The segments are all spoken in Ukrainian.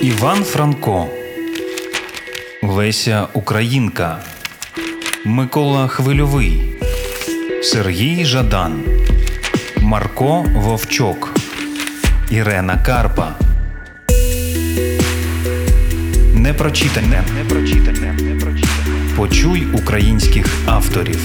Іван Франко, Леся Українка, Микола Хвильовий, Сергій Жадан, Марко Вовчок, Ірена Карпа. Непрочитане. Непрочитане. Почуй українських авторів.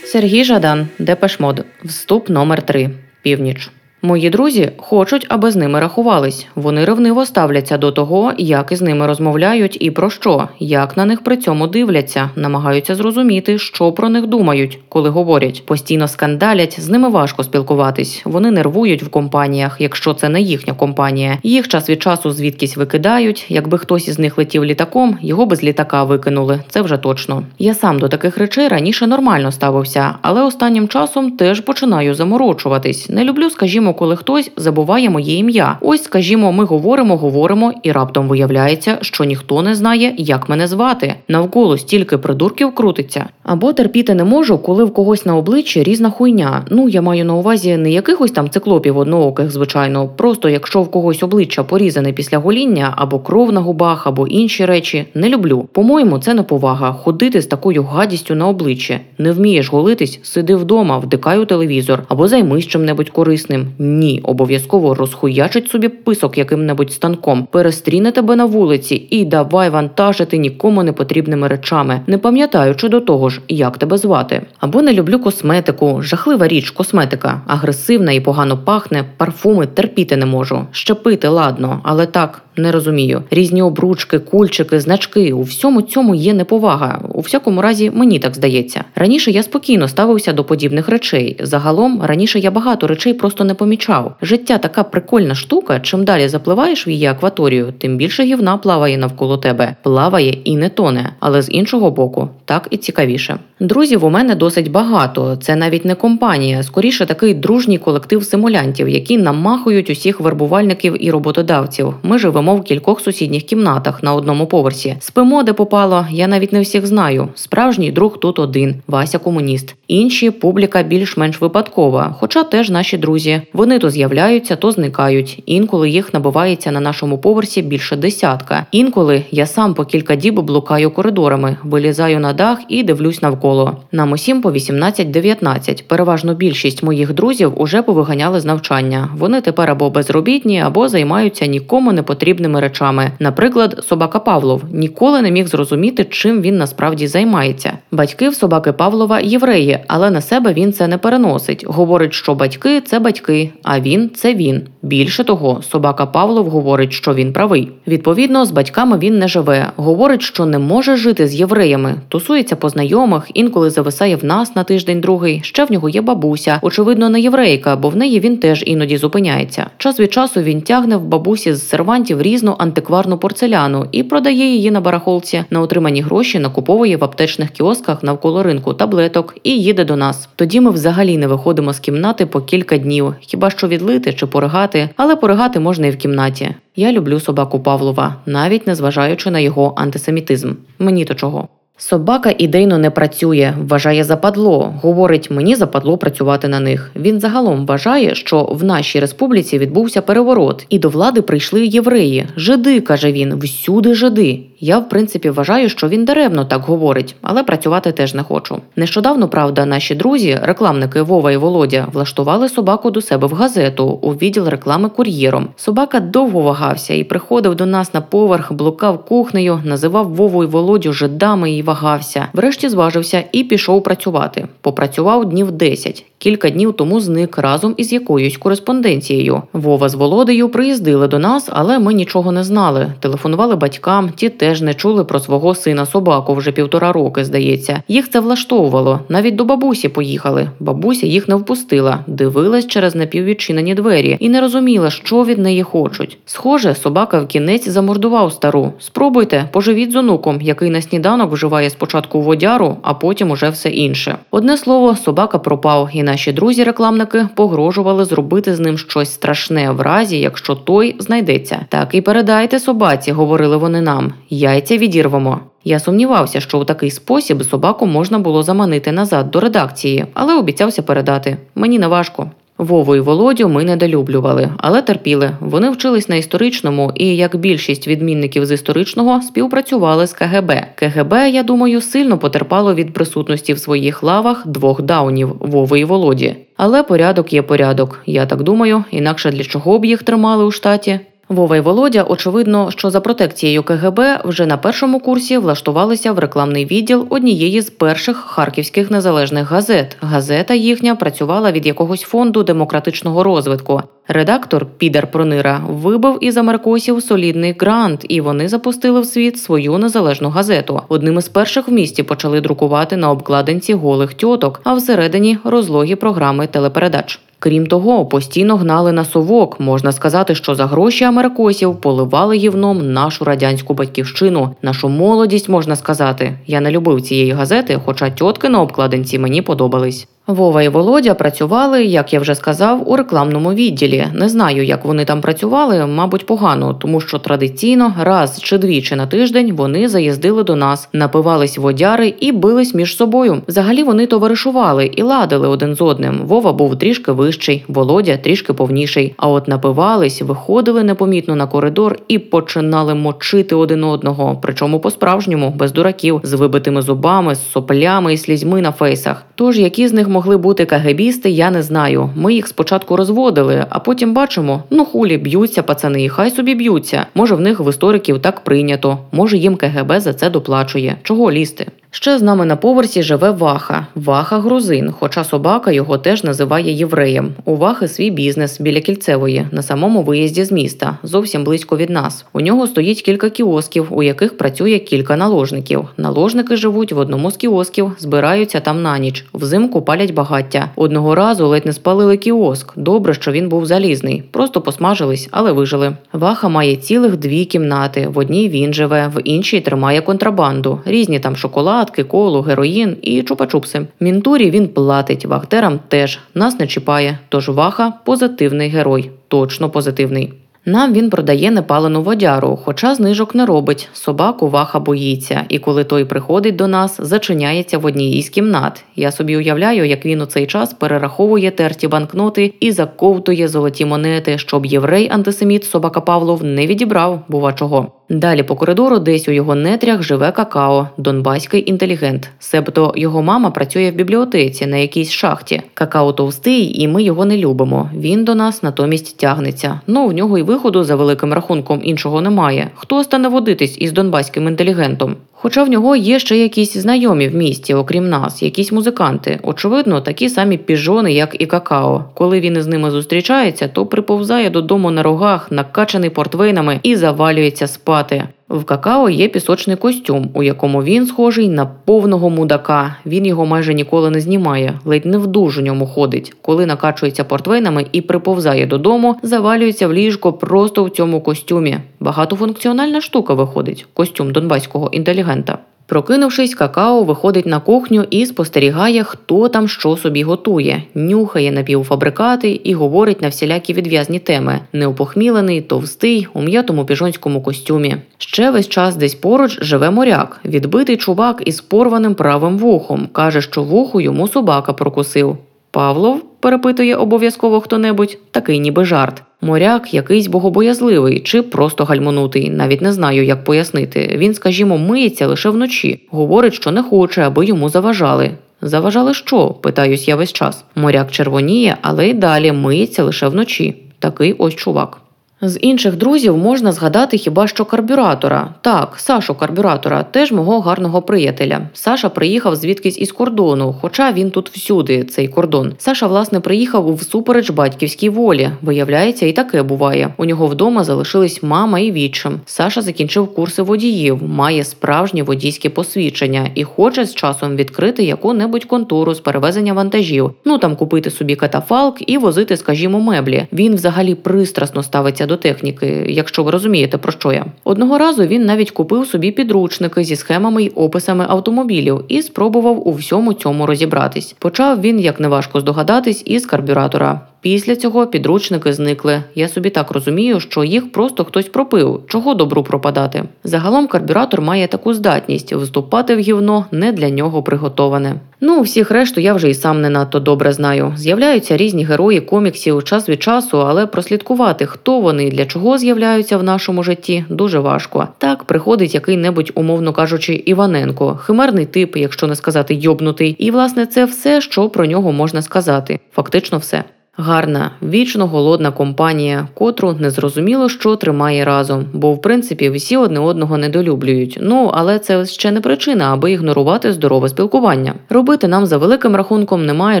Сергій Жадан, Депешмод. Вступ номер 3 Північ. Мої друзі хочуть, аби з ними рахувались. Вони ревниво ставляться до того, як із ними розмовляють і про що, як на них при цьому дивляться, намагаються зрозуміти, що про них думають, коли говорять. Постійно скандалять, з ними важко спілкуватись. Вони нервують в компаніях, якщо це не їхня компанія. Їх час від часу звідкись викидають. Якби хтось із них летів літаком, його би з літака викинули. Це вже точно. Я сам до таких речей раніше нормально ставився, але останнім часом теж починаю заморочуватись. Не люблю, скажімо коли хтось забуває моє ім'я. Ось, скажімо, ми говоримо, говоримо, і раптом виявляється, що ніхто не знає, як мене звати. Навколо стільки придурків крутиться. Або терпіти не можу, коли в когось на обличчі різна хуйня. Ну я маю на увазі не якихось там циклопів однооких, звичайно. Просто якщо в когось обличчя порізане після гоління, або кров на губах, або інші речі, не люблю. По-моєму, це неповага ходити з такою гадістю на обличчі. Не вмієш голитись, сиди вдома, вдикай у телевізор або займись чим-небудь корисним. Ні, обов'язково розхуячить собі писок яким-небудь станком, перестріне тебе на вулиці і давай вантажити нікому не потрібними речами, не пам'ятаючи до того ж, як тебе звати. Або не люблю косметику, жахлива річ, косметика, агресивна і погано пахне, парфуми терпіти не можу. Щепити ладно, але так не розумію. Різні обручки, кульчики, значки. У всьому цьому є неповага. У всякому разі, мені так здається. Раніше я спокійно ставився до подібних речей. Загалом раніше я багато речей просто не помічав. Життя така прикольна штука. Чим далі запливаєш в її акваторію, тим більше гівна плаває навколо тебе, плаває і не тоне. Але з іншого боку, так і цікавіше. Друзів у мене досить багато. Це навіть не компанія, скоріше такий дружній колектив симулянтів, які намахують усіх вербувальників і роботодавців. Ми живемо в кількох сусідніх кімнатах на одному поверсі. Спимо, де попало. Я навіть не всіх знаю. Справжній друг тут один Вася комуніст. Інші публіка більш-менш випадкова, хоча теж наші друзі. Вони то з'являються, то зникають. Інколи їх набивається на нашому поверсі більше десятка. Інколи я сам по кілька діб блукаю коридорами, вилізаю на дах і дивлюсь навколо. Нам усім по 18-19. Переважно більшість моїх друзів уже повиганяли з навчання. Вони тепер або безробітні, або займаються нікому не потрібними речами. Наприклад, собака Павлов ніколи не міг зрозуміти, чим він насправді займається. Батьки в собаки Павлова євреї, але на себе він це не переносить. Говорить, що батьки це батьки, а він це він. Більше того, собака Павлов говорить, що він правий. Відповідно, з батьками він не живе. Говорить, що не може жити з євреями, тусується по знайомих, інколи зависає в нас на тиждень другий. Ще в нього є бабуся, очевидно, не єврейка, бо в неї він теж іноді зупиняється. Час від часу він тягне в бабусі з сервантів різну антикварну порцеляну і продає її на барахолці. На отримані гроші накуповує в аптечних кіосках навколо ринку таблеток і їде до нас. Тоді ми взагалі не виходимо з кімнати по кілька днів, хіба що відлити чи поригати, але поригати можна і в кімнаті. Я люблю собаку Павлова, навіть незважаючи на його антисемітизм. Мені то чого. Собака ідейно не працює, вважає западло. Говорить, мені западло працювати на них. Він загалом вважає, що в нашій республіці відбувся переворот, і до влади прийшли євреї. Жиди, каже він, всюди жиди. Я, в принципі, вважаю, що він даремно так говорить, але працювати теж не хочу. Нещодавно, правда, наші друзі, рекламники Вова і Володя, влаштували собаку до себе в газету у відділ реклами кур'єром. Собака довго вагався і приходив до нас на поверх, блукав кухнею, називав Вову і Володю жидами і вагався. Врешті зважився і пішов працювати. Попрацював днів 10. Кілька днів тому зник разом із якоюсь кореспонденцією. Вова з Володею приїздили до нас, але ми нічого не знали. Телефонували батькам, ті теж не чули про свого сина собаку вже півтора роки, здається. Їх це влаштовувало. Навіть до бабусі поїхали. Бабуся їх не впустила, дивилась через напіввідчинені двері і не розуміла, що від неї хочуть. Схоже, собака в кінець замордував стару. Спробуйте, поживіть з онуком, який на сніданок вживає спочатку водяру, а потім уже все інше. Одне слово, собака пропав, і наші друзі-рекламники погрожували зробити з ним щось страшне в разі, якщо той знайдеться. Так і передайте собаці, говорили вони нам. Яйця відірвемо. Я сумнівався, що у такий спосіб собаку можна було заманити назад до редакції, але обіцявся передати. Мені не важко. Вову і Володю ми недолюблювали, але терпіли. Вони вчились на історичному і, як більшість відмінників з історичного, співпрацювали з КГБ. КГБ, я думаю, сильно потерпало від присутності в своїх лавах двох даунів Вови і Володі. Але порядок є порядок. Я так думаю, інакше для чого б їх тримали у штаті. Вова і Володя, очевидно, що за протекцією КГБ вже на першому курсі влаштувалися в рекламний відділ однієї з перших харківських незалежних газет. Газета їхня працювала від якогось фонду демократичного розвитку. Редактор Підер Пронира вибив із америкосів солідний грант, і вони запустили в світ свою незалежну газету. Одним із перших в місті почали друкувати на обкладинці голих тьоток, а всередині розлогі програми телепередач. Крім того, постійно гнали на совок. Можна сказати, що за гроші америкосів поливали гівном нашу радянську батьківщину, нашу молодість можна сказати. Я не любив цієї газети, хоча тьотки на обкладинці мені подобались. Вова і Володя працювали, як я вже сказав, у рекламному відділі. Не знаю, як вони там працювали, мабуть, погано, тому що традиційно раз чи двічі на тиждень вони заїздили до нас, напивались водяри і бились між собою. Взагалі вони товаришували і ладили один з одним. Вова був трішки вищий, Володя трішки повніший. А от напивались, виходили непомітно на коридор і починали мочити один одного. Причому по-справжньому, без дураків, з вибитими зубами, з соплями і слізьми на фейсах. Тож які з них могли бути кагебісти, я не знаю. Ми їх спочатку розводили, а потім бачимо: ну хулі б'ються пацани, і хай собі б'ються. Може, в них в істориків так прийнято. Може, їм КГБ за це доплачує. Чого лізти? Ще з нами на поверсі живе Ваха. Ваха грузин, хоча собака його теж називає євреєм. У Вахи свій бізнес біля кільцевої, на самому виїзді з міста, зовсім близько від нас. У нього стоїть кілька кіосків, у яких працює кілька наложників. Наложники живуть в одному з кіосків, збираються там на ніч. Взимку палять багаття. Одного разу ледь не спалили кіоск. Добре, що він був залізний. Просто посмажились, але вижили. Ваха має цілих дві кімнати. В одній він живе, в іншій тримає контрабанду. Різні там шоколад шоколадки, колу, героїн і чупа-чупси. Мінтурі він платить, вахтерам теж нас не чіпає. Тож ваха позитивний герой, точно позитивний. Нам він продає непалену водяру, хоча знижок не робить. Собаку ваха боїться, і коли той приходить до нас, зачиняється в одній із кімнат. Я собі уявляю, як він у цей час перераховує терті банкноти і заковтує золоті монети, щоб єврей антисеміт собака Павлов не відібрав, бува чого. Далі по коридору, десь у його нетрях живе какао, донбаський інтелігент. Себто його мама працює в бібліотеці на якійсь шахті. Какао товстий, і ми його не любимо. Він до нас натомість тягнеться. Ну в нього й виходу за великим рахунком іншого немає. Хто стане водитись із донбаським інтелігентом? Хоча в нього є ще якісь знайомі в місті, окрім нас, якісь музиканти. Очевидно, такі самі піжони, як і какао. Коли він із ними зустрічається, то приповзає додому на рогах, накачаний портвейнами і завалюється спати. В какао є пісочний костюм, у якому він схожий на повного мудака. Він його майже ніколи не знімає, ледь не в душ у ньому ходить. Коли накачується портвейнами і приповзає додому, завалюється в ліжко просто в цьому костюмі. Багатофункціональна штука виходить костюм донбаського інтелігента. Прокинувшись, какао виходить на кухню і спостерігає, хто там що собі готує, нюхає напівфабрикати і говорить на всілякі відв'язні теми: неопохмілений, товстий, у м'ятому піжонському костюмі. Ще весь час десь поруч живе моряк, відбитий чувак із порваним правим вухом. каже, що вуху йому собака прокусив. Павлов перепитує обов'язково хто-небудь, такий ніби жарт. Моряк якийсь богобоязливий чи просто гальмонутий, навіть не знаю, як пояснити. Він, скажімо, миється лише вночі, говорить, що не хоче, аби йому заважали. Заважали що? питаюсь я весь час. Моряк червоніє, але й далі миється лише вночі. Такий ось чувак. З інших друзів можна згадати хіба що карбюратора. Так, Сашу карбюратора, теж мого гарного приятеля. Саша приїхав звідкись із кордону, хоча він тут всюди, цей кордон. Саша, власне, приїхав всупереч батьківській волі. Виявляється, і таке буває. У нього вдома залишились мама і вічим. Саша закінчив курси водіїв, має справжнє водійське посвідчення і хоче з часом відкрити яку-небудь контору з перевезення вантажів. Ну там купити собі катафалк і возити, скажімо, меблі. Він взагалі пристрасно ставиться до до техніки, якщо ви розумієте, про що я. Одного разу він навіть купив собі підручники зі схемами й описами автомобілів і спробував у всьому цьому розібратись. Почав він, як неважко здогадатись, із карбюратора. Після цього підручники зникли. Я собі так розумію, що їх просто хтось пропив. Чого добру пропадати? Загалом карбюратор має таку здатність вступати в гівно не для нього приготоване. Ну, всіх решту я вже і сам не надто добре знаю. З'являються різні герої коміксів час від часу, але прослідкувати, хто вони і для чого з'являються в нашому житті, дуже важко. Так приходить який-небудь, умовно кажучи, Іваненко, химерний тип, якщо не сказати йобнутий. І власне це все, що про нього можна сказати. Фактично все. Гарна, вічно голодна компанія, котру незрозуміло, що тримає разом, бо в принципі всі одне одного недолюблюють. Ну але це ще не причина, аби ігнорувати здорове спілкування. Робити нам за великим рахунком немає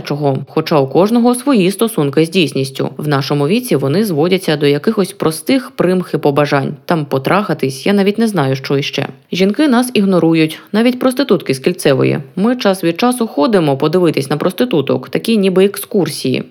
чого, хоча у кожного свої стосунки з дійсністю. В нашому віці вони зводяться до якихось простих примх і побажань. Там потрахатись, я навіть не знаю, що іще. Жінки нас ігнорують, навіть проститутки з кільцевої. Ми час від часу ходимо подивитись на проституток, такі ніби екскурсії,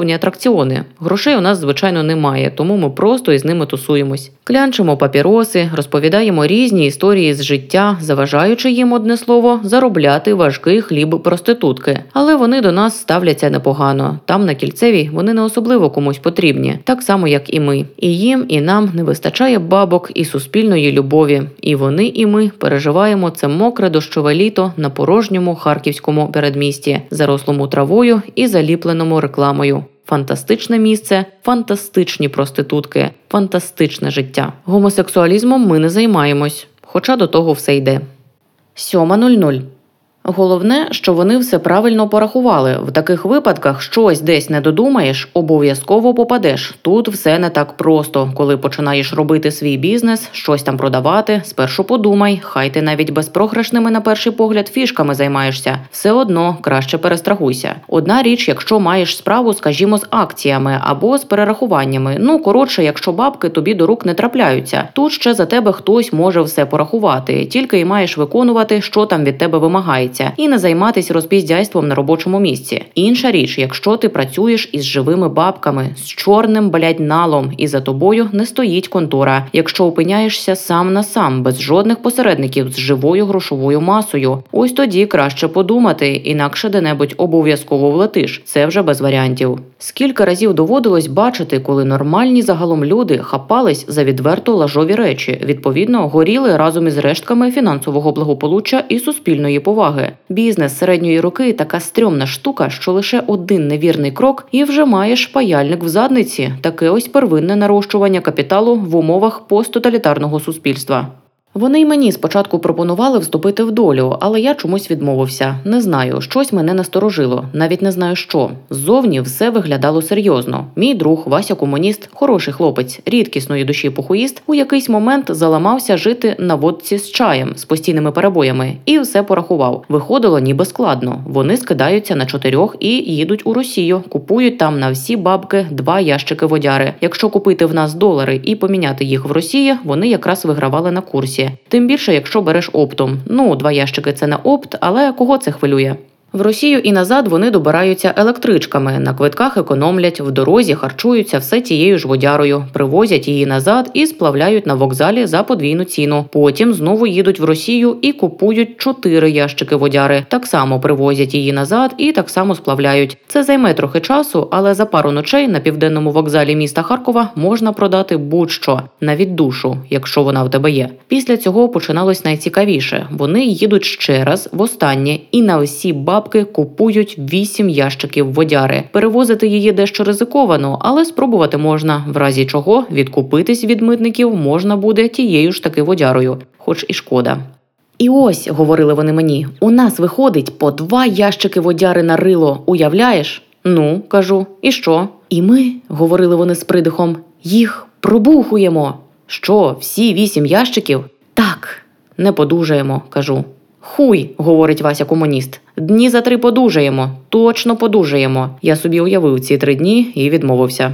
безкоштовні атракціони. Грошей у нас, звичайно, немає, тому ми просто із ними тусуємось. Клянчимо папіроси, розповідаємо різні історії з життя, заважаючи їм одне слово заробляти важкий хліб проститутки. Але вони до нас ставляться непогано. Там на кільцевій вони не особливо комусь потрібні, так само як і ми. І їм, і нам не вистачає бабок і суспільної любові. І вони, і ми переживаємо це мокре дощове літо на порожньому харківському передмісті, зарослому травою і заліпленому рекламою. Фантастичне місце, фантастичні проститутки, фантастичне життя. Гомосексуалізмом ми не займаємось, хоча до того все йде. 7.00. Головне, що вони все правильно порахували. В таких випадках щось десь не додумаєш, обов'язково попадеш. Тут все не так просто. Коли починаєш робити свій бізнес, щось там продавати. Спершу подумай, хай ти навіть безпрограшними на перший погляд фішками займаєшся. Все одно краще перестрахуйся. Одна річ, якщо маєш справу, скажімо, з акціями або з перерахуваннями. Ну коротше, якщо бабки тобі до рук не трапляються. Тут ще за тебе хтось може все порахувати, тільки й маєш виконувати, що там від тебе вимагається і не займатися розпіздяйством на робочому місці. Інша річ, якщо ти працюєш із живими бабками, з чорним блядь, налом, і за тобою не стоїть контора. Якщо опиняєшся сам на сам, без жодних посередників з живою грошовою масою, ось тоді краще подумати, інакше де-небудь обов'язково влетиш. Це вже без варіантів. Скільки разів доводилось бачити, коли нормальні загалом люди хапались за відверто лажові речі, відповідно горіли разом із рештками фінансового благополуччя і суспільної поваги. Бізнес середньої руки така стрьомна штука, що лише один невірний крок, і вже маєш паяльник в задниці. Таке ось первинне нарощування капіталу в умовах посттоталітарного суспільства. Вони й мені спочатку пропонували вступити в долю, але я чомусь відмовився. Не знаю, щось мене насторожило, навіть не знаю що. Ззовні все виглядало серйозно. Мій друг Вася комуніст, хороший хлопець, рідкісної душі похуїст, у якийсь момент заламався жити на водці з чаєм з постійними перебоями, і все порахував. Виходило ніби складно. Вони скидаються на чотирьох і їдуть у Росію, купують там на всі бабки два ящики водяри. Якщо купити в нас долари і поміняти їх в Росії, вони якраз вигравали на курсі. Тим більше, якщо береш оптом. Ну, два ящики це не опт, але кого це хвилює? В Росію і назад вони добираються електричками, на квитках економлять, в дорозі харчуються все тією ж водярою, привозять її назад і сплавляють на вокзалі за подвійну ціну. Потім знову їдуть в Росію і купують чотири ящики водяри. Так само привозять її назад і так само сплавляють. Це займе трохи часу, але за пару ночей на південному вокзалі міста Харкова можна продати будь-що, навіть душу, якщо вона в тебе є. Після цього починалось найцікавіше. Вони їдуть ще раз, востаннє, і на всі бабки купують вісім ящиків водяри. Перевозити її дещо ризиковано, але спробувати можна, в разі чого відкупитись від митників можна буде тією ж таки водярою, хоч і шкода. І ось, говорили вони мені, у нас виходить по два ящики водяри на рило. Уявляєш? Ну, кажу, і що? І ми, говорили вони з придихом, їх пробухуємо. Що, всі вісім ящиків? Так, не подужаємо, кажу. Хуй, говорить Вася комуніст. Дні за три подужаємо, точно подужаємо. Я собі уявив ці три дні і відмовився.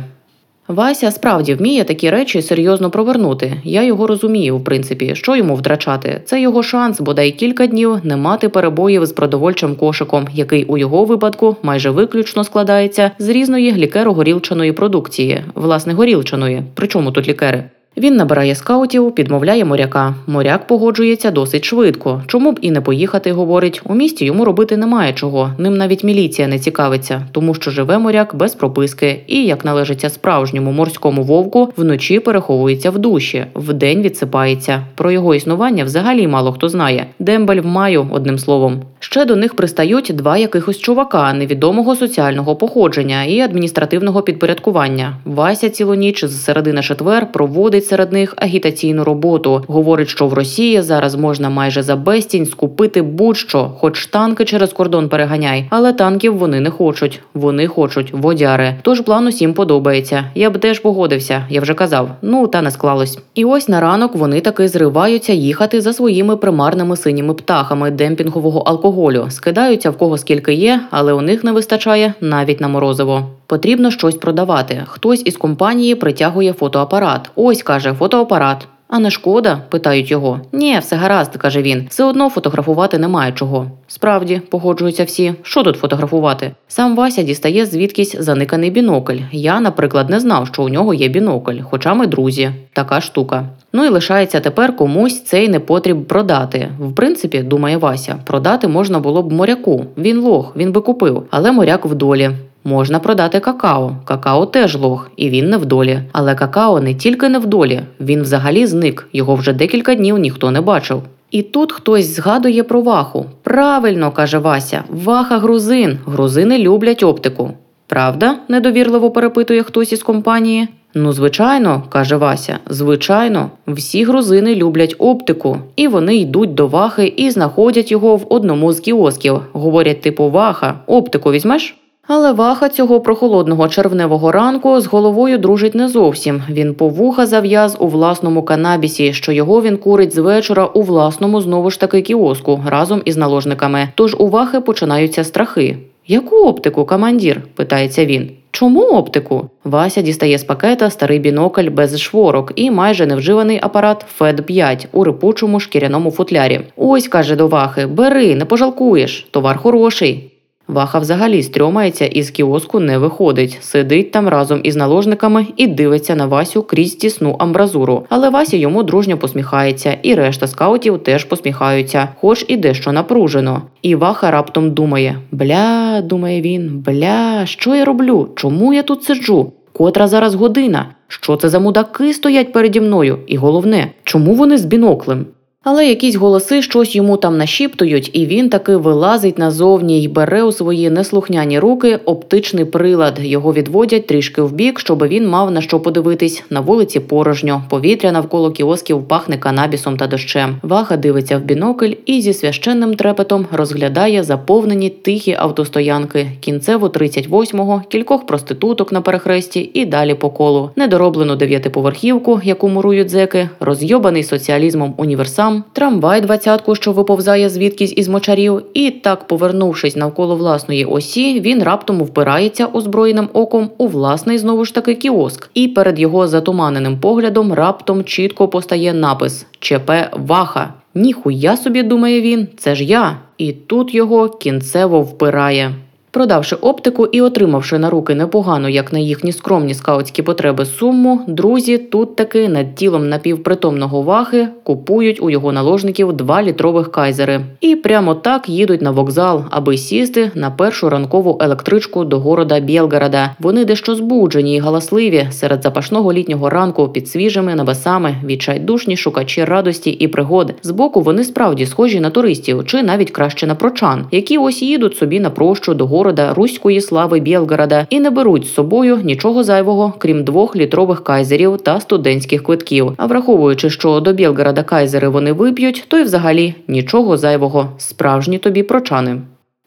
Вася справді вміє такі речі серйозно провернути. Я його розумію, в принципі, що йому втрачати. Це його шанс, бодай кілька днів не мати перебоїв з продовольчим кошиком, який у його випадку майже виключно складається з різної глікеро-горілчаної продукції, власне, горілчаної. Причому тут лікери? Він набирає скаутів, підмовляє моряка. Моряк погоджується досить швидко. Чому б і не поїхати, говорить. У місті йому робити немає чого. Ним навіть міліція не цікавиться, тому що живе моряк без прописки і, як належиться справжньому морському вовку, вночі переховується в душі, вдень відсипається. Про його існування взагалі мало хто знає. Дембель в маю, одним словом. Ще до них пристають два якихось чувака невідомого соціального походження і адміністративного підпорядкування. Вася цілу ніч з середини четвер проводить серед них агітаційну роботу. Говорить, що в Росії зараз можна майже за безцінь скупити будь-що, хоч танки через кордон переганяй. Але танків вони не хочуть. Вони хочуть водяри. Тож план усім подобається. Я б теж погодився, я вже казав. Ну та не склалось. І ось на ранок вони таки зриваються їхати за своїми примарними синіми птахами демпінгового алкоголю. Скидаються в кого скільки є, але у них не вистачає навіть на морозиво. Потрібно щось продавати. Хтось із компанії притягує фотоапарат. Ось каже фотоапарат. А не шкода? питають його. Ні, все гаразд, каже він. Все одно фотографувати немає чого. Справді, погоджуються всі. Що тут фотографувати? Сам Вася дістає звідкись заниканий бінокль. Я, наприклад, не знав, що у нього є бінокль, хоча ми друзі. Така штука. Ну і лишається тепер комусь цей непотріб продати. В принципі, думає Вася, продати можна було б моряку. Він лох, він би купив, але моряк в долі. Можна продати какао. Какао теж лох, і він не в долі. Але какао не тільки не в долі, він взагалі зник. Його вже декілька днів ніхто не бачив. І тут хтось згадує про ваху. Правильно, каже Вася, ваха грузин. Грузини люблять оптику. Правда? недовірливо перепитує хтось із компанії. Ну, звичайно, каже Вася, звичайно, всі грузини люблять оптику, і вони йдуть до вахи і знаходять його в одному з кіосків. Говорять, типу, ваха, оптику візьмеш? Але ваха цього прохолодного червневого ранку з головою дружить не зовсім. Він по вуха зав'яз у власному канабісі, що його він курить з вечора у власному знову ж таки кіоску разом із наложниками. Тож у вахи починаються страхи. Яку оптику, командір? питається він. Чому оптику? Вася дістає з пакета старий бінокль без шворок і майже невживаний апарат фед 5 у рипучому шкіряному футлярі. Ось каже до Вахи: бери, не пожалкуєш, товар хороший. Ваха взагалі стрьомається і з кіоску не виходить, сидить там разом із наложниками і дивиться на Васю крізь тісну амбразуру. Але Вася йому дружньо посміхається, і решта скаутів теж посміхаються, хоч і дещо напружено. І Ваха раптом думає: бля, думає він, бля, що я роблю? Чому я тут сиджу? Котра зараз година? Що це за мудаки стоять переді мною? І головне, чому вони з біноклем? Але якісь голоси щось йому там нашіптують, і він таки вилазить назовні й бере у свої неслухняні руки оптичний прилад. Його відводять трішки вбік, щоб він мав на що подивитись. На вулиці порожньо, повітря навколо кіосків пахне канабісом та дощем. Вага дивиться в бінокль і зі священним трепетом розглядає заповнені тихі автостоянки, кінцеву 38-го, кількох проституток на перехресті і далі по колу, недороблену дев'ятиповерхівку, яку мурують зеки, розйобаний соціалізмом універсам трамвай двадцятку, що виповзає звідкись із мочарів, і так, повернувшись навколо власної осі, він раптом впирається озброєним оком у власний знову ж таки кіоск, і перед його затуманеним поглядом раптом чітко постає напис ЧП Ваха. Ніхуя собі думає він, це ж я. І тут його кінцево впирає. Продавши оптику і отримавши на руки непогану, як на їхні скромні скаутські потреби, суму, друзі тут таки над тілом напівпритомного вахи купують у його наложників два літрових кайзери і прямо так їдуть на вокзал, аби сісти на першу ранкову електричку до города Білгорода. Вони дещо збуджені і галасливі серед запашного літнього ранку під свіжими небесами, відчайдушні шукачі радості і пригод. Збоку вони справді схожі на туристів, чи навіть краще на прочан, які ось їдуть собі на прощу до города руської слави Білгорода і не беруть з собою нічого зайвого, крім двох літрових кайзерів та студентських квитків. А враховуючи, що до Білгорода кайзери вони вип'ють, то й взагалі нічого зайвого. Справжні тобі прочани.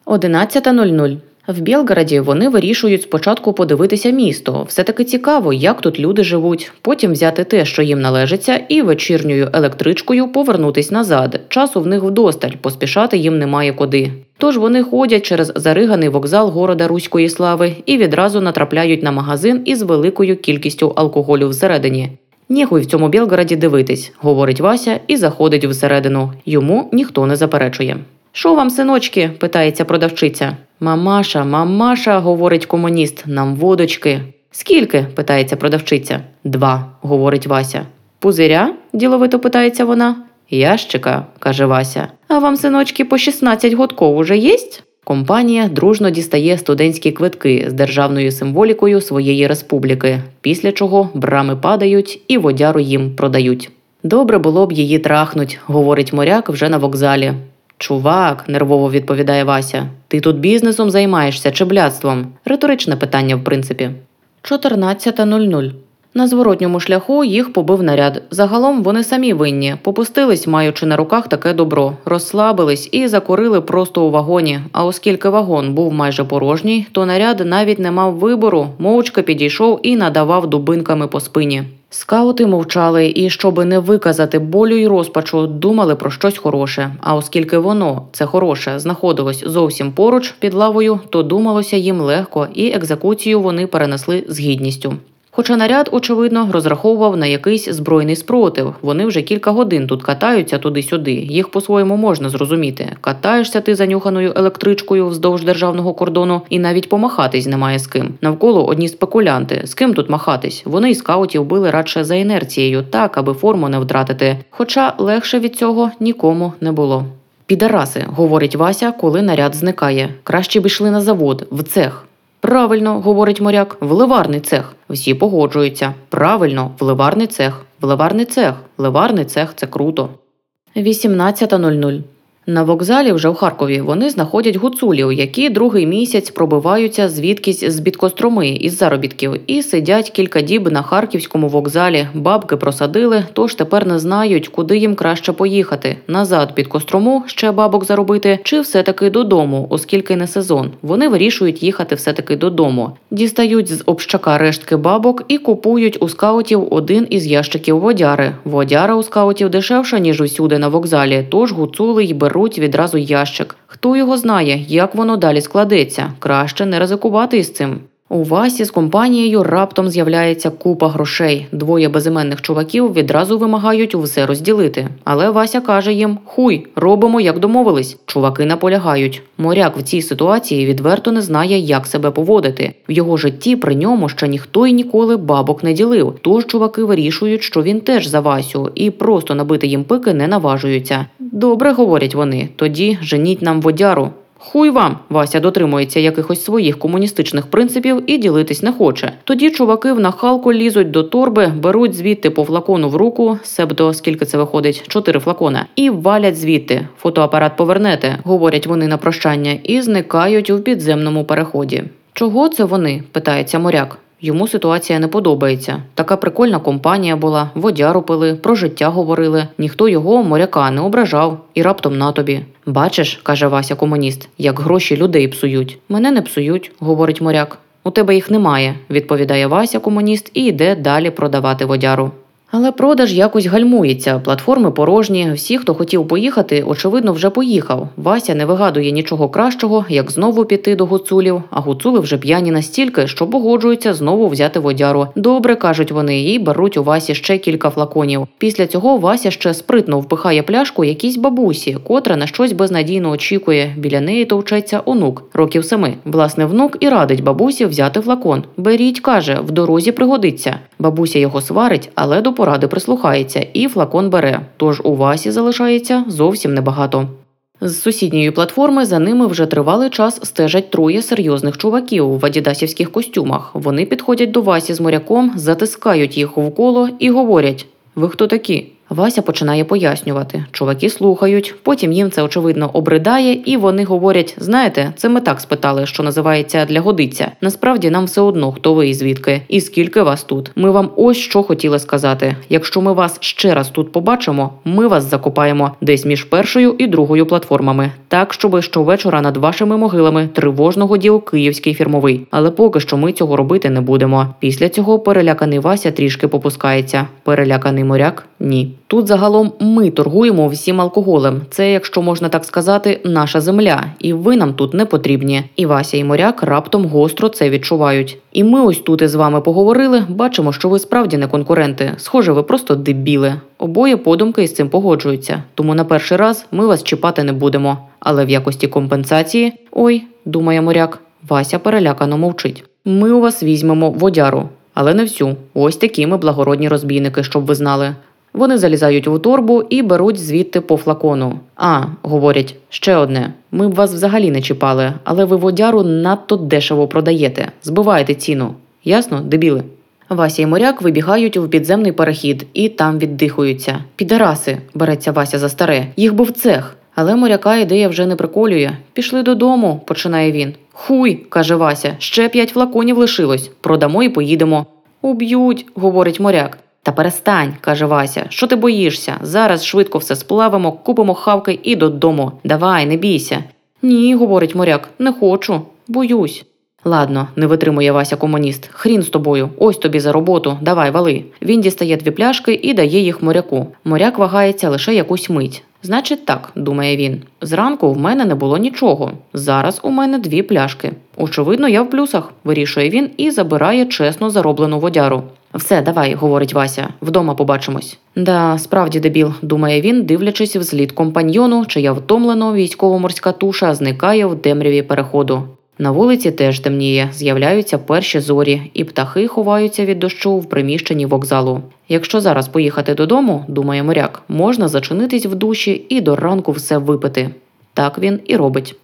11.00. В Білгороді вони вирішують спочатку подивитися місто. Все таки цікаво, як тут люди живуть. Потім взяти те, що їм належиться, і вечірньою електричкою повернутись назад. Часу в них вдосталь, поспішати їм немає куди. Тож вони ходять через зариганий вокзал города Руської слави і відразу натрапляють на магазин із великою кількістю алкоголю всередині. Ніхуй в цьому Білгороді дивитись, говорить Вася і заходить всередину. Йому ніхто не заперечує. Що вам, синочки? питається продавчиця. Мамаша, мамаша, говорить комуніст, нам водочки. Скільки? питається продавчиця. Два, говорить Вася. Пузиря? діловито питається вона. Ящика, каже Вася. А вам, синочки, по 16 годков уже єсть? Компанія дружно дістає студентські квитки з державною символікою своєї республіки, після чого брами падають і водяру їм продають. Добре було б її трахнуть, говорить моряк вже на вокзалі. Чувак, нервово відповідає Вася. Ти тут бізнесом займаєшся чи блядством? Риторичне питання, в принципі. 14.00. На зворотньому шляху їх побив наряд. Загалом вони самі винні, попустились, маючи на руках таке добро, розслабились і закурили просто у вагоні. А оскільки вагон був майже порожній, то наряд навіть не мав вибору, мовчки підійшов і надавав дубинками по спині. Скаути мовчали і, щоби не виказати болю й розпачу, думали про щось хороше. А оскільки воно, це хороше, знаходилось зовсім поруч під лавою, то думалося їм легко, і екзекуцію вони перенесли з гідністю. Хоча наряд, очевидно, розраховував на якийсь збройний спротив. Вони вже кілька годин тут катаються туди-сюди. Їх по-своєму можна зрозуміти. Катаєшся ти занюханою електричкою вздовж державного кордону, і навіть помахатись немає з ким. Навколо одні спекулянти. З ким тут махатись? Вони і скаутів били радше за інерцією, так аби форму не втратити. Хоча легше від цього нікому не було. Підараси, говорить Вася, коли наряд зникає. Краще б йшли на завод, в цех. Правильно, говорить моряк, вливарний цех. Всі погоджуються. Правильно, вливарний цех. Вливарний цех. Вливарний цех це круто. 18.00. На вокзалі вже в Харкові вони знаходять гуцулів, які другий місяць пробиваються звідкись з Біткостроми із заробітків, і сидять кілька діб на харківському вокзалі. Бабки просадили, тож тепер не знають, куди їм краще поїхати назад під Кострому ще бабок заробити, чи все-таки додому, оскільки не сезон. Вони вирішують їхати все-таки додому, дістають з общака рештки бабок і купують у скаутів один із ящиків водяри. Водяра у скаутів дешевша ніж усюди на вокзалі, тож гуцули й беруть відразу ящик. Хто його знає, як воно далі складеться? Краще не ризикувати із цим. У Васі з компанією раптом з'являється купа грошей. Двоє безіменних чуваків відразу вимагають все розділити. Але Вася каже їм: Хуй, робимо, як домовились. Чуваки наполягають. Моряк в цій ситуації відверто не знає, як себе поводити. В його житті при ньому ще ніхто й ніколи бабок не ділив. Тож чуваки вирішують, що він теж за Васю, і просто набити їм пики не наважуються. Добре, говорять вони. Тоді женіть нам водяру. Хуй вам, Вася дотримується якихось своїх комуністичних принципів і ділитись не хоче. Тоді чуваки в нахалку лізуть до торби, беруть звідти по флакону в руку, себто скільки це виходить, чотири флакона, і валять звідти. Фотоапарат повернете, говорять вони на прощання, і зникають у підземному переході. Чого це вони? питається моряк. Йому ситуація не подобається. Така прикольна компанія була, водяру пили, про життя говорили. Ніхто його моряка не ображав і раптом на тобі. Бачиш, каже Вася комуніст, як гроші людей псують. Мене не псують, говорить моряк. У тебе їх немає, відповідає Вася комуніст і йде далі продавати водяру. Але продаж якось гальмується, платформи порожні. Всі, хто хотів поїхати, очевидно, вже поїхав. Вася не вигадує нічого кращого, як знову піти до гуцулів. А гуцули вже п'яні настільки, що погоджуються знову взяти водяру. Добре кажуть вони, і беруть у Васі ще кілька флаконів. Після цього Вася ще спритно впихає пляшку якійсь бабусі, котра на щось безнадійно очікує. Біля неї товчеться онук років семи. Власне, внук і радить бабусі взяти флакон. Беріть, каже, в дорозі пригодиться. Бабуся його сварить, але до поради прислухається і флакон бере. Тож у Васі залишається зовсім небагато. З сусідньої платформи за ними вже тривалий час стежать троє серйозних чуваків в адідасівських костюмах. Вони підходять до Васі з моряком, затискають їх в коло і говорять: Ви хто такі? Вася починає пояснювати. Чуваки слухають, потім їм це очевидно обридає, і вони говорять: знаєте, це ми так спитали, що називається для годиться. Насправді нам все одно, хто ви і звідки, і скільки вас тут. Ми вам ось що хотіли сказати. Якщо ми вас ще раз тут побачимо, ми вас закопаємо десь між першою і другою платформами, так щоби щовечора над вашими могилами тривожно годів київський фірмовий. Але поки що ми цього робити не будемо. Після цього переляканий Вася трішки попускається. Переляканий моряк ні. Тут загалом ми торгуємо всім алкоголем. Це, якщо можна так сказати, наша земля, і ви нам тут не потрібні. І Вася і моряк раптом гостро це відчувають. І ми ось тут із вами поговорили. Бачимо, що ви справді не конкуренти. Схоже, ви просто дебіли. Обоє подумки із цим погоджуються. Тому на перший раз ми вас чіпати не будемо. Але в якості компенсації, ой, думає моряк, Вася перелякано мовчить. Ми у вас візьмемо водяру. Але не всю. Ось такі ми благородні розбійники, щоб ви знали. Вони залізають у торбу і беруть звідти по флакону. А, говорять, ще одне. Ми б вас взагалі не чіпали, але ви водяру надто дешево продаєте. Збиваєте ціну. Ясно, дебіли? Вася і моряк вибігають в підземний перехід і там віддихуються. Підараси, береться Вася за старе. Їх був цех. Але моряка ідея вже не приколює. Пішли додому, починає він. Хуй, каже Вася, ще п'ять флаконів лишилось. Продамо і поїдемо. Уб'ють, говорить моряк. Та перестань, каже Вася. Що ти боїшся? Зараз швидко все сплавимо, купимо хавки і додому. Давай, не бійся. Ні, говорить моряк, не хочу, боюсь. Ладно, не витримує Вася комуніст. Хрін з тобою, ось тобі за роботу, давай вали. Він дістає дві пляшки і дає їх моряку. Моряк вагається лише якусь мить. Значить, так, думає він. Зранку в мене не було нічого. Зараз у мене дві пляшки. Очевидно, я в плюсах, вирішує він і забирає чесно зароблену водяру. Все, давай, говорить Вася, вдома побачимось. Да, справді дебіл, думає він, дивлячись вслід компаньйону, чия втомлено військово-морська туша зникає в темряві переходу. На вулиці теж темніє, з'являються перші зорі, і птахи ховаються від дощу в приміщенні вокзалу. Якщо зараз поїхати додому, думає моряк, можна зачинитись в душі і до ранку все випити. Так він і робить.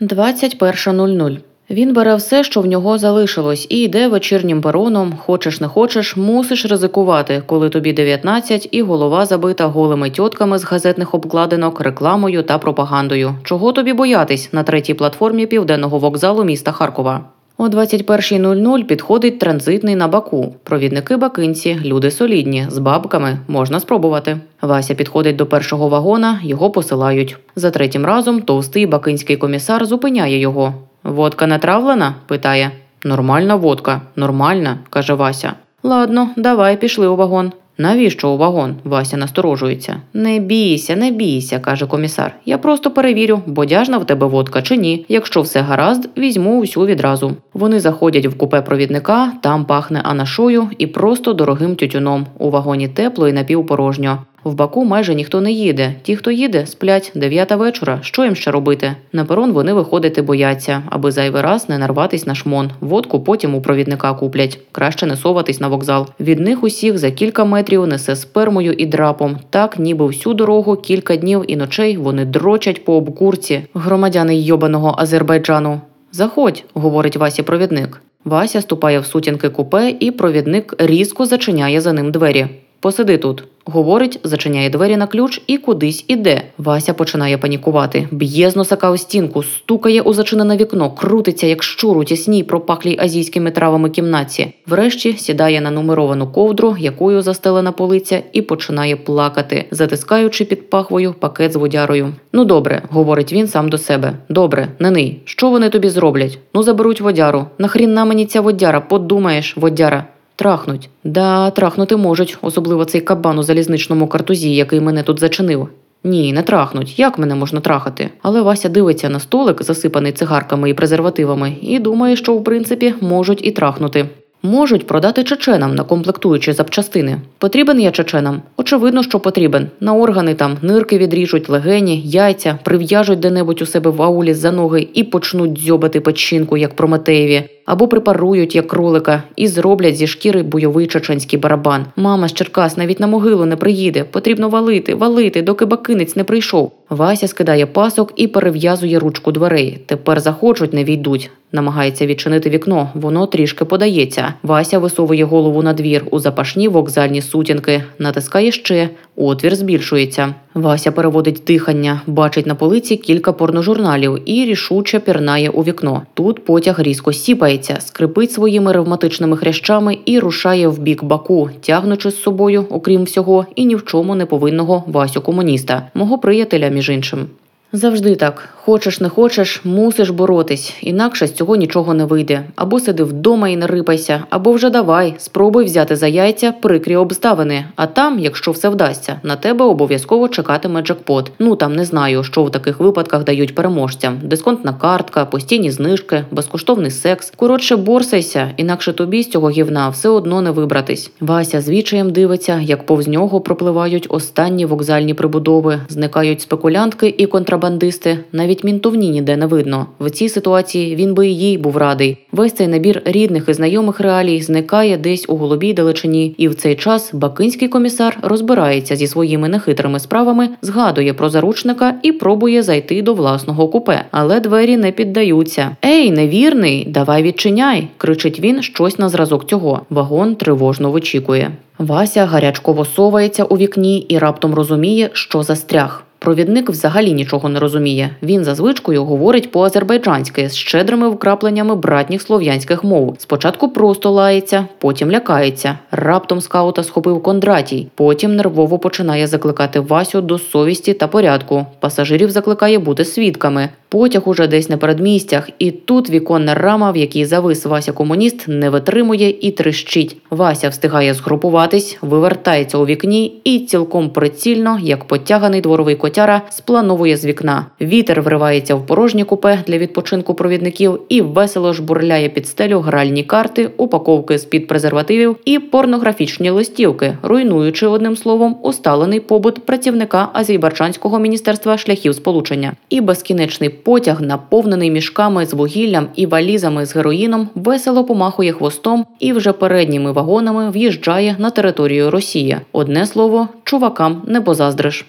21.00. Він бере все, що в нього залишилось, і йде вечірнім пероном. Хочеш не хочеш, мусиш ризикувати, коли тобі 19 і голова забита голими тьотками з газетних обкладинок, рекламою та пропагандою. Чого тобі боятись на третій платформі південного вокзалу міста Харкова? О 21.00 підходить транзитний на Баку. Провідники бакинці, люди солідні, з бабками можна спробувати. Вася підходить до першого вагона, його посилають. За третім разом товстий бакинський комісар зупиняє його. Водка не травлена? питає. Нормальна водка, нормальна, каже Вася. Ладно, давай пішли у вагон. Навіщо у вагон? Вася насторожується. Не бійся, не бійся, каже комісар. Я просто перевірю, бодяжна в тебе водка чи ні. Якщо все гаразд, візьму усю відразу. Вони заходять в купе провідника, там пахне анашою і просто дорогим тютюном. У вагоні тепло і напівпорожньо. В Баку майже ніхто не їде. Ті, хто їде, сплять дев'ята вечора. Що їм ще робити? На перон вони виходити бояться, аби зайвий раз не нарватись на шмон. Водку потім у провідника куплять. Краще не соватись на вокзал. Від них усіх за кілька метрів несе спермою і драпом. Так, ніби всю дорогу, кілька днів і ночей вони дрочать по обкурці громадяни йобаного Азербайджану. Заходь, говорить Васі провідник. Вася ступає в сутінки купе, і провідник різко зачиняє за ним двері. Посиди тут. Говорить, зачиняє двері на ключ і кудись іде. Вася починає панікувати. Б'є з носака у стінку, стукає у зачинене вікно, крутиться, як щур у тісній, пропахлій азійськими травами кімнаті. Врешті сідає на нумеровану ковдру, якою застелена полиця, і починає плакати, затискаючи під пахвою пакет з водярою. Ну добре, говорить він сам до себе. Добре, не ний. Що вони тобі зроблять? Ну заберуть водяру. Нахріна мені ця водяра, подумаєш, водяра. Трахнуть. Да, трахнути можуть, особливо цей кабан у залізничному картузі, який мене тут зачинив. Ні, не трахнуть. Як мене можна трахати? Але Вася дивиться на столик, засипаний цигарками і презервативами, і думає, що в принципі можуть і трахнути. Можуть продати чеченам на комплектуючі запчастини. Потрібен я чеченам? Очевидно, що потрібен. На органи там нирки відріжуть, легені, яйця, прив'яжуть де-небудь у себе в аулі за ноги і почнуть дзьобати печінку, як Прометеєві, або припарують, як кролика, і зроблять зі шкіри бойовий чеченський барабан. Мама з Черкас навіть на могилу не приїде. Потрібно валити, валити, доки бакинець не прийшов. Вася скидає пасок і перев'язує ручку дверей. Тепер захочуть, не війдуть. Намагається відчинити вікно, воно трішки подається. Вася висовує голову на двір у запашні вокзальні сутінки, натискає ще, отвір збільшується. Вася переводить дихання, бачить на полиці кілька порножурналів і рішуче пірнає у вікно. Тут потяг різко сіпається, скрипить своїми ревматичними хрящами і рушає в бік Баку, тягнучи з собою, окрім всього, і ні в чому не повинного Васю комуніста, мого приятеля, між іншим. Завжди так. Хочеш, не хочеш, мусиш боротись, інакше з цього нічого не вийде. Або сиди вдома і не рипайся, або вже давай, спробуй взяти за яйця прикрі обставини. А там, якщо все вдасться, на тебе обов'язково чекатиме джекпот. Ну там не знаю, що в таких випадках дають переможцям: дисконтна картка, постійні знижки, безкоштовний секс. Коротше, борсайся, інакше тобі з цього гівна все одно не вибратись. Вася з відчаєм дивиться, як повз нього пропливають останні вокзальні прибудови, зникають спекулянтки і контрабандисти контрабандисти, навіть мінтовні ніде не видно. В цій ситуації він би і їй був радий. Весь цей набір рідних і знайомих реалій зникає десь у голубій далечині, і в цей час бакинський комісар розбирається зі своїми нехитрими справами, згадує про заручника і пробує зайти до власного купе. Але двері не піддаються. Ей, невірний, давай відчиняй! кричить він щось на зразок цього. Вагон тривожно вичікує. Вася гарячково совається у вікні і раптом розуміє, що застряг. Провідник взагалі нічого не розуміє. Він за звичкою говорить по-азербайджанськи з щедрими вкрапленнями братніх слов'янських мов. Спочатку просто лається, потім лякається. Раптом скаута схопив Кондратій. Потім нервово починає закликати Васю до совісті та порядку. Пасажирів закликає бути свідками. Потяг уже десь на передмістях, і тут віконна рама, в якій завис Вася комуніст, не витримує і трещить. Вася встигає згрупуватись, вивертається у вікні і цілком прицільно, як потяганий дворовий котяра, сплановує з вікна. Вітер вривається в порожнє купе для відпочинку провідників і весело жбурляє під стелю гральні карти, упаковки з під презервативів і порнографічні листівки, руйнуючи одним словом усталений побут працівника Азербайджанського міністерства шляхів сполучення. І безкінечний потяг, наповнений мішками з вугіллям і валізами з героїном, весело помахує хвостом і вже передніми вагонами в'їжджає на територію Росії. Одне слово, чувакам не позаздриш.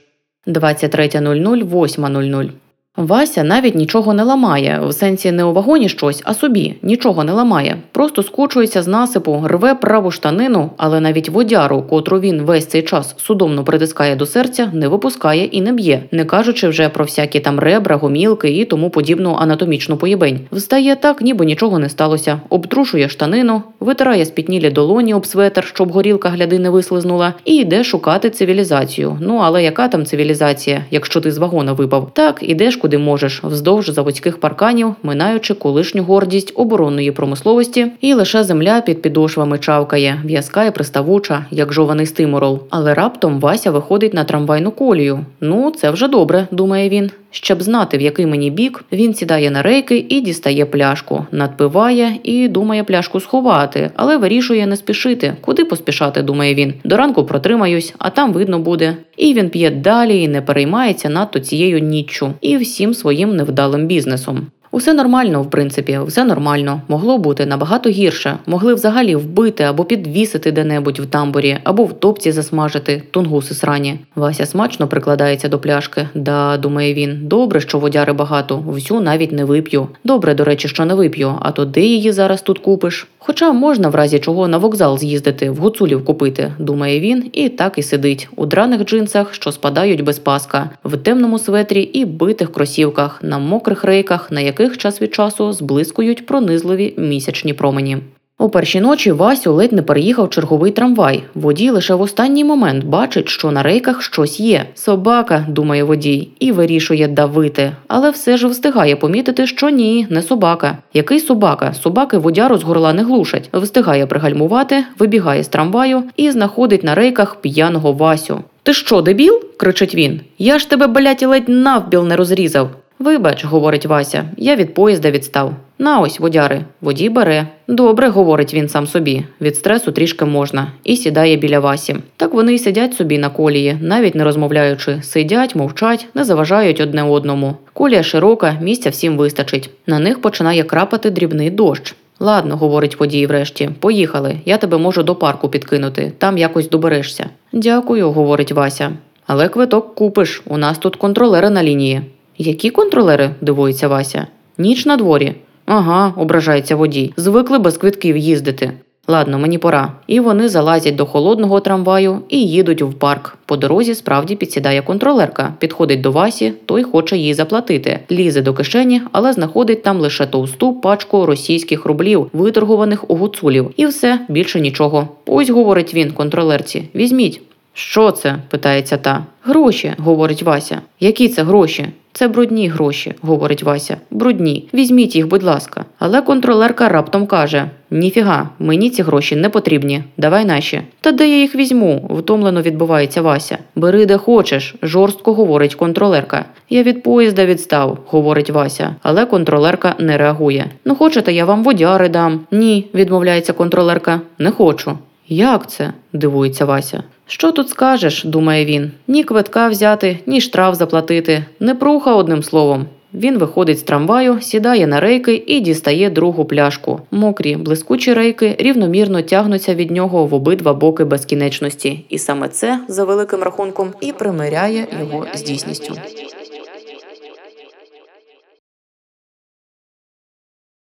23.00, 8.00. Вася навіть нічого не ламає, в сенсі не у вагоні щось, а собі нічого не ламає. Просто скочується з насипу, рве праву штанину, але навіть водяру, котру він весь цей час судомно притискає до серця, не випускає і не б'є, не кажучи вже про всякі там ребра, гомілки і тому подібну анатомічну поєбень. Встає так, ніби нічого не сталося, обтрушує штанину, витирає спітнілі долоні об светр, щоб горілка гляди не вислизнула, і йде шукати цивілізацію. Ну але яка там цивілізація, якщо ти з вагона випав? Так ідеш куди можеш, вздовж заводських парканів, минаючи колишню гордість оборонної промисловості, і лише земля під підошвами чавкає, в'язка і приставуча, як жований стимурол. Але раптом Вася виходить на трамвайну колію. Ну, це вже добре, думає він. Щоб знати, в який мені бік, він сідає на рейки і дістає пляшку, надпиває і думає пляшку сховати, але вирішує не спішити. Куди поспішати, думає він. До ранку протримаюсь, а там видно буде. І він п'є далі і не переймається надто цією ніччю і всім своїм невдалим бізнесом. Усе нормально, в принципі, все нормально. Могло бути набагато гірше. Могли взагалі вбити або підвісити де-небудь в тамбурі, або в топці засмажити, тунгуси срані. Вася смачно прикладається до пляшки. Да, думає він. Добре, що водяри багато, всю навіть не вип'ю. Добре, до речі, що не вип'ю, а то де її зараз тут купиш? Хоча можна в разі чого на вокзал з'їздити, в гуцулів купити, думає він, і так і сидить у драних джинсах, що спадають без паска, в темному светрі і битих кросівках, на мокрих рейках, на яких час від часу зблискують пронизливі місячні промені. У перші ночі Васю ледь не переїхав черговий трамвай. Водій лише в останній момент бачить, що на рейках щось є. Собака, думає водій, і вирішує давити. Але все ж встигає помітити, що ні, не собака. Який собака? Собаки водяру з горла не глушать. Встигає пригальмувати, вибігає з трамваю і знаходить на рейках п'яного Васю. Ти що, дебіл? кричить він. Я ж тебе, блядь, ледь навпіл не розрізав. Вибач, говорить Вася, я від поїзда відстав. На ось, водяри. Водій бере. Добре, говорить він сам собі. Від стресу трішки можна, і сідає біля Васі. Так вони й сидять собі на колії, навіть не розмовляючи. Сидять, мовчать, не заважають одне одному. Колія широка, місця всім вистачить. На них починає крапати дрібний дощ. Ладно, говорить водій врешті, поїхали. Я тебе можу до парку підкинути, там якось доберешся. Дякую, говорить Вася. Але квиток купиш. У нас тут контролери на лінії. Які контролери? дивується Вася. Ніч на дворі. Ага, ображається водій. Звикли без квитків їздити. Ладно, мені пора. І вони залазять до холодного трамваю і їдуть в парк. По дорозі справді підсідає контролерка, підходить до Васі, той хоче їй заплатити. Лізе до кишені, але знаходить там лише товсту пачку російських рублів, виторгуваних у гуцулів. І все, більше нічого. Ось говорить він контролерці. Візьміть. Що це? питається та. Гроші, говорить Вася. Які це гроші? Це брудні гроші, говорить Вася. Брудні. Візьміть їх, будь ласка. Але контролерка раптом каже: Ніфіга, мені ці гроші не потрібні. Давай наші. Та де я їх візьму? втомлено відбувається Вася. Бери де хочеш, жорстко говорить контролерка. Я від поїзда відстав, говорить Вася, але контролерка не реагує. Ну, хочете, я вам водяри дам? Ні, відмовляється контролерка. Не хочу. Як це? дивується Вася. Що тут скажеш, думає він. Ні квитка взяти, ні штраф заплатити. Не пруха, одним словом. Він виходить з трамваю, сідає на рейки і дістає другу пляшку. Мокрі, блискучі рейки рівномірно тягнуться від нього в обидва боки безкінечності. І саме це, за великим рахунком, і примиряє його з дійсністю.